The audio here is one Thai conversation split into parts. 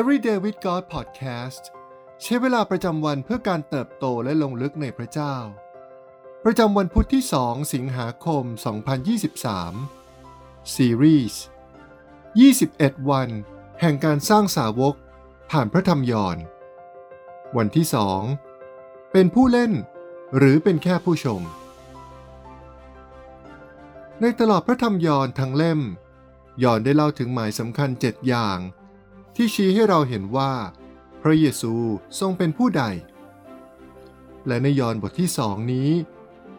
Everyday with God Podcast ใช้เวลาประจำวันเพื่อการเติบโตและลงลึกในพระเจ้า ประจำวันพุทธที่ 2 สิงหาคม 2023 Series 21 วัน แห่งการสร้างสาวก ผ่านพระธรรมยอน วันที่ 2 เป็นผู้เล่น หรือเป็นแค่ผู้ชม ในตลอดพระธรรมยอนทั้งเล่มยอนได้เล่าถึงหมายสำคัญเจ็ดอย่าง ที่ชี้ให้เราเห็นว่า พระเยซูทรงเป็นผู้ใด และในยอห์นบทที่สองนี้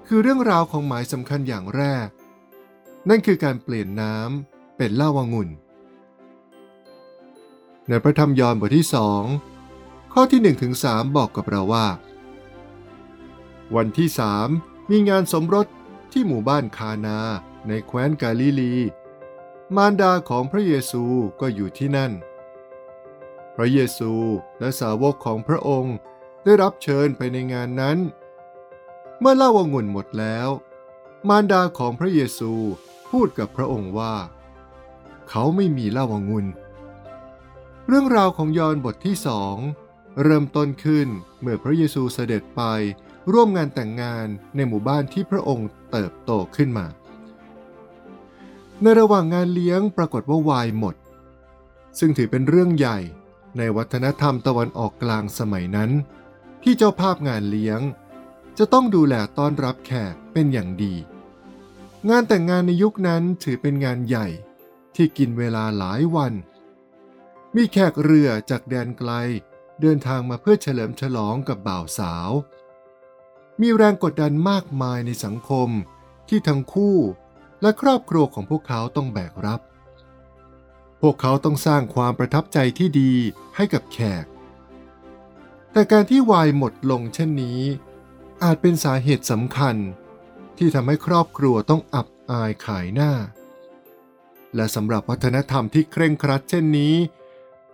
คือเรื่องราวของหมายสำคัญอย่างแรก นั่นคือการเปลี่ยนน้ำเป็นเหล้าวางุ่น ในพระธรรมยอห์นบทที่สองข้อที่1ถึง3บอกกับเราว่า วันที่สามมีงานสมรสที่หมู่บ้านคานาในแคว้นกาลิลี มารดาของพระเยซูก็อยู่ที่นั่น พระเยซูและสาวกของพระองค์ได้รับเชิญไปในงานนั้น เมื่อเล่าวงุ่นหมดแล้ว มารดาของพระเยซูพูดกับพระองค์ว่า เขาไม่มีเล้าวงุ่นเรื่องราวของยอห์นบทที่สองเริ่มต้นขึ้นเมื่อพระเยซูเสด็จไปร่วมงานแต่งงานในหมู่บ้านที่พระองค์เติบโตขึ้นมา ในระหว่างงานเลี้ยงปรากฏว่าวายหมด ซึ่งถือเป็นเรื่องใหญ่ ในวัฒนธรรมตะวันออกกลางสมัยนั้น ที่เจ้าภาพงานเลี้ยง จะต้องดูแลต้อนรับแขกเป็นอย่างดี งานแต่งงานในยุคนั้นถือเป็นงานใหญ่ที่กินเวลาหลายวัน มีแขกเรือจากแดนไกลเดินทางมาเพื่อเฉลิมฉลองกับบ่าวสาว มีแรงกดดันมากมายในสังคมที่ทั้งคู่และครอบครัวของพวกเขาต้องแบกรับ พวกเขาต้องสร้างความประทับใจที่ดีให้กับแขก แต่การที่วายหมดลงเช่นนี้ อาจเป็นสาเหตุสำคัญ ที่ทำให้ครอบครัวต้องอับอายขายหน้า และสำหรับวัฒนธรรมที่เคร่งครัดเช่นนี้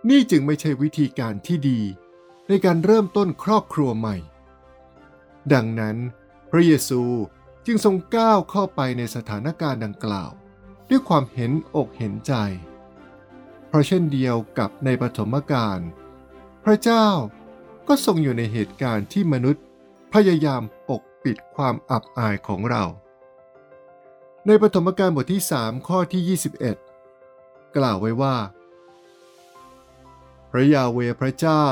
นี่จึงไม่ใช่วิธีการที่ดี ในการเริ่มต้นครอบครัวใหม่ ดังนั้น พระเยซูจึงทรงก้าวเข้าไปในสถานการณ์ดังกล่าว ด้วยความเห็นอกเห็นใจ เพราะเช่นเดียวกับในปฐมกาลพระเจ้าก็ทรงอยู่ในเหตุการณ์ที่มนุษย์พยายามปกปิดความอับอายของเรา ในปฐมกาลบทที่ 3 ข้อที่ 21 กล่าวไว้ว่า พระยาเวพระเจ้า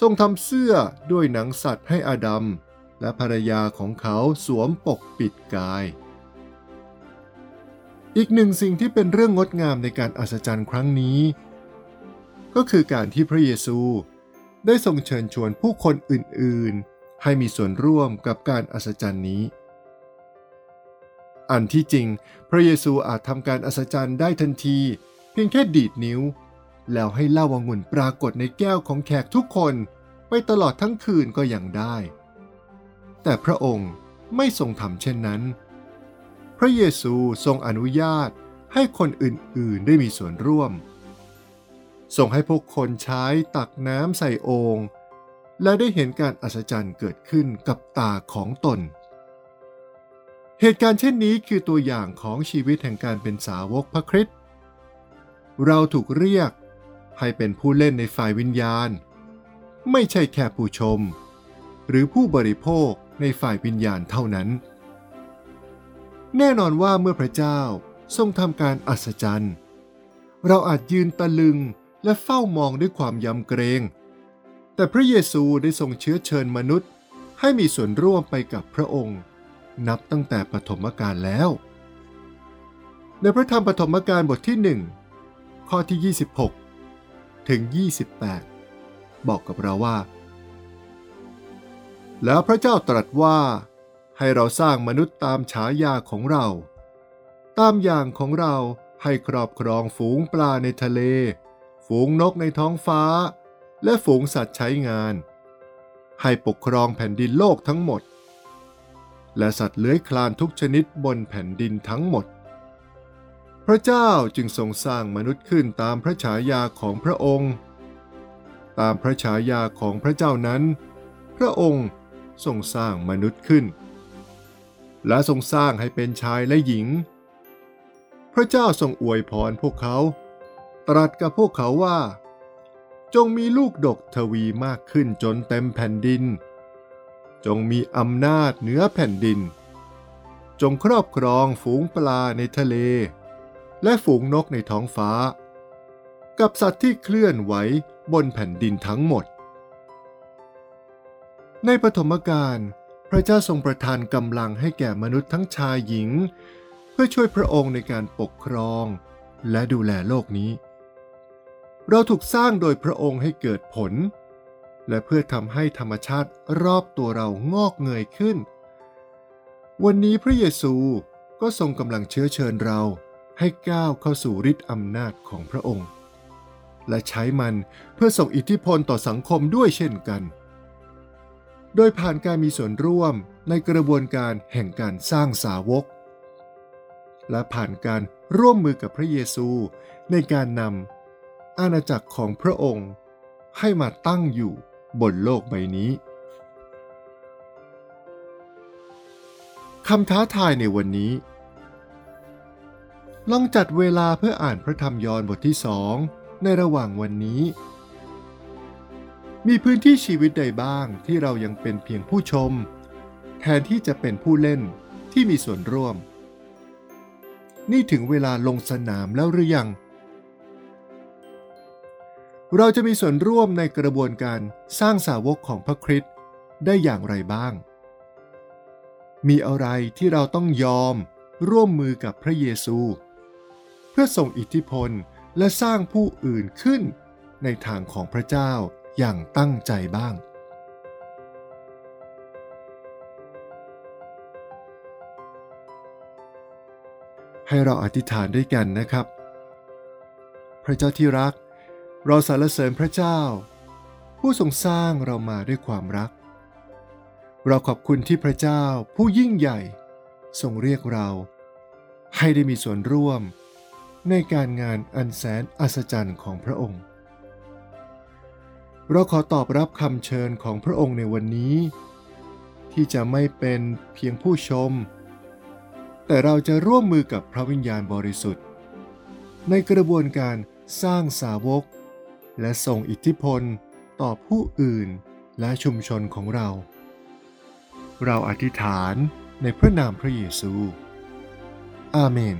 ทรงทำเสื้อด้วยหนังสัตว์ให้อาดัมและภรรยาของเขาสวมปกปิดกาย อีกหนึ่งสิ่งที่เป็นเรื่องงดงามในการอัศจรรย์ครั้งนี้ ก็คือการที่พระเยซูได้ทรงเชิญชวนผู้คนอื่นๆ ให้มีส่วนร่วมกับการอัศจรรย์นี้ อันที่จริง พระเยซูอาจทำการอัศจรรย์ได้ทันที เพียงแค่ดีดนิ้ว แล้วให้เหล้าวางุ่นปรากฏในแก้วของแขกทุกคนไปตลอดทั้งคืนก็ยังได้ แต่พระองค์ไม่ทรงทำเช่นนั้น พระเยซูทรงอนุญาตให้คนอื่นๆได้มีส่วนร่วม ทรงให้พวกคนใช้ตักน้ำใส่โองและได้เห็นการอัศจรรย์เกิดขึ้นกับตาของตน เหตุการณ์เช่นนี้คือตัวอย่างของชีวิตแห่งการเป็นสาวกพระคริสต์ เราถูกเรียกให้เป็นผู้เล่นในฝ่ายวิญญาณ ไม่ใช่แค่ผู้ชม หรือผู้บริโภคในฝ่ายวิญญาณเท่านั้น แน่นอนว่าเมื่อพระเจ้าทรงทำการอัศจรรย์ เราอาจยืนตะลึงและเฝ้ามองด้วยความยำเกรง แต่พระเยซูได้ทรงเชื้อเชิญมนุษย์ ให้มีส่วนร่วมไปกับพระองค์ นับตั้งแต่ปฐมกาลแล้ว ในพระธรรมปฐมกาลบทที่หนึ่งข้อที่ 26 ถึง 28 บอกกับเราว่า แล้วพระเจ้าตรัสว่า ให้เราสร้างมนุษย์ตามฉายาของเรา ตามอย่างของเราให้ครอบครองฝูงปลาในทะเล ฝูงนกในท้องฟ้า และฝูงสัตว์ใช้งาน ให้ปกครองแผ่นดินโลกทั้งหมด และสัตว์เลื้อยคลานทุกชนิดบนแผ่นดินทั้งหมด พระเจ้าจึงทรงสร้างมนุษย์ขึ้นตามพระฉายาของพระองค์ ตามพระฉายาของพระเจ้านั้น พระองค์ทรงสร้างมนุษย์ขึ้น และทรงสร้างให้เป็นชายและหญิง พระเจ้าทรงอวยพรพวกเขา ตรัสกับพวกเขาว่า จงมีลูกดกทวีมากขึ้นจนเต็มแผ่นดิน จงมีอำนาจเหนือแผ่นดิน จงครอบครองฝูงปลาในทะเล และฝูงนกในท้องฟ้า กับสัตว์ที่เคลื่อนไหวบนแผ่นดินทั้งหมด ในปฐมกาล พระเจ้าทรงประทานกำลังให้แก่มนุษย์ทั้งชายหญิง เพื่อช่วยพระองค์ในการปกครอง และดูแลโลกนี้ เราถูกสร้างโดยพระองค์ให้เกิดผล และเพื่อทำให้ธรรมชาติรอบตัวเรางอกเงยขึ้น วันนี้พระเยซูก็ทรงกำลังเชื้อเชิญเราให้ก้าวเข้าสู่ฤทธิ์อำนาจของพระองค์ และใช้มันเพื่อส่งอิทธิพลต่อสังคมด้วยเช่นกัน โดยผ่านการมีส่วนร่วมในกระบวนการแห่งการสร้างสาวก และผ่านการร่วมมือกับพระเยซูในการนำอาณาจักรของพระองค์ให้มาตั้งอยู่บนโลกใบนี้คำท้าทายในวันนี้ ลองจัดเวลาเพื่ออ่านพระธรรมยอห์นบทที่สองในระหว่างวันนี้ มีพื้นที่ชีวิตใดบ้างที่เรายังเป็นเพียงผู้ชม แทนที่จะเป็นผู้เล่นที่มีส่วนร่วม นี่ถึงเวลาลงสนามแล้วหรือยัง เราจะมีส่วนร่วมในกระบวนการสร้างสาวกของพระคริสต์ได้อย่างไรบ้าง มีอะไรที่เราต้องยอมร่วมมือกับพระเยซู เพื่อส่งอิทธิพลและสร้างผู้อื่นขึ้นในทางของพระเจ้า อย่างตั้งใจบ้าง ให้เราอธิษฐานด้วยกันนะครับ พระเจ้าที่รัก เราสรรเสริญพระเจ้า ผู้ทรงสร้างเรามาด้วยความรัก เราขอบคุณที่พระเจ้าผู้ยิ่งใหญ่ทรงเรียกเรา ให้ได้มีส่วนร่วมในการงานอันแสนอัศจรรย์ของพระองค์ เราขอตอบรับคำเชิญของพระองค์ในวันนี้ ที่จะไม่เป็นเพียงผู้ชม แต่เราจะร่วมมือกับพระวิญญาณบริสุทธิ์ ในกระบวนการสร้างสาวก และส่งอิทธิพลต่อผู้อื่นและชุมชนของเรา เราอธิษฐานในพระนามพระเยซู อาเมน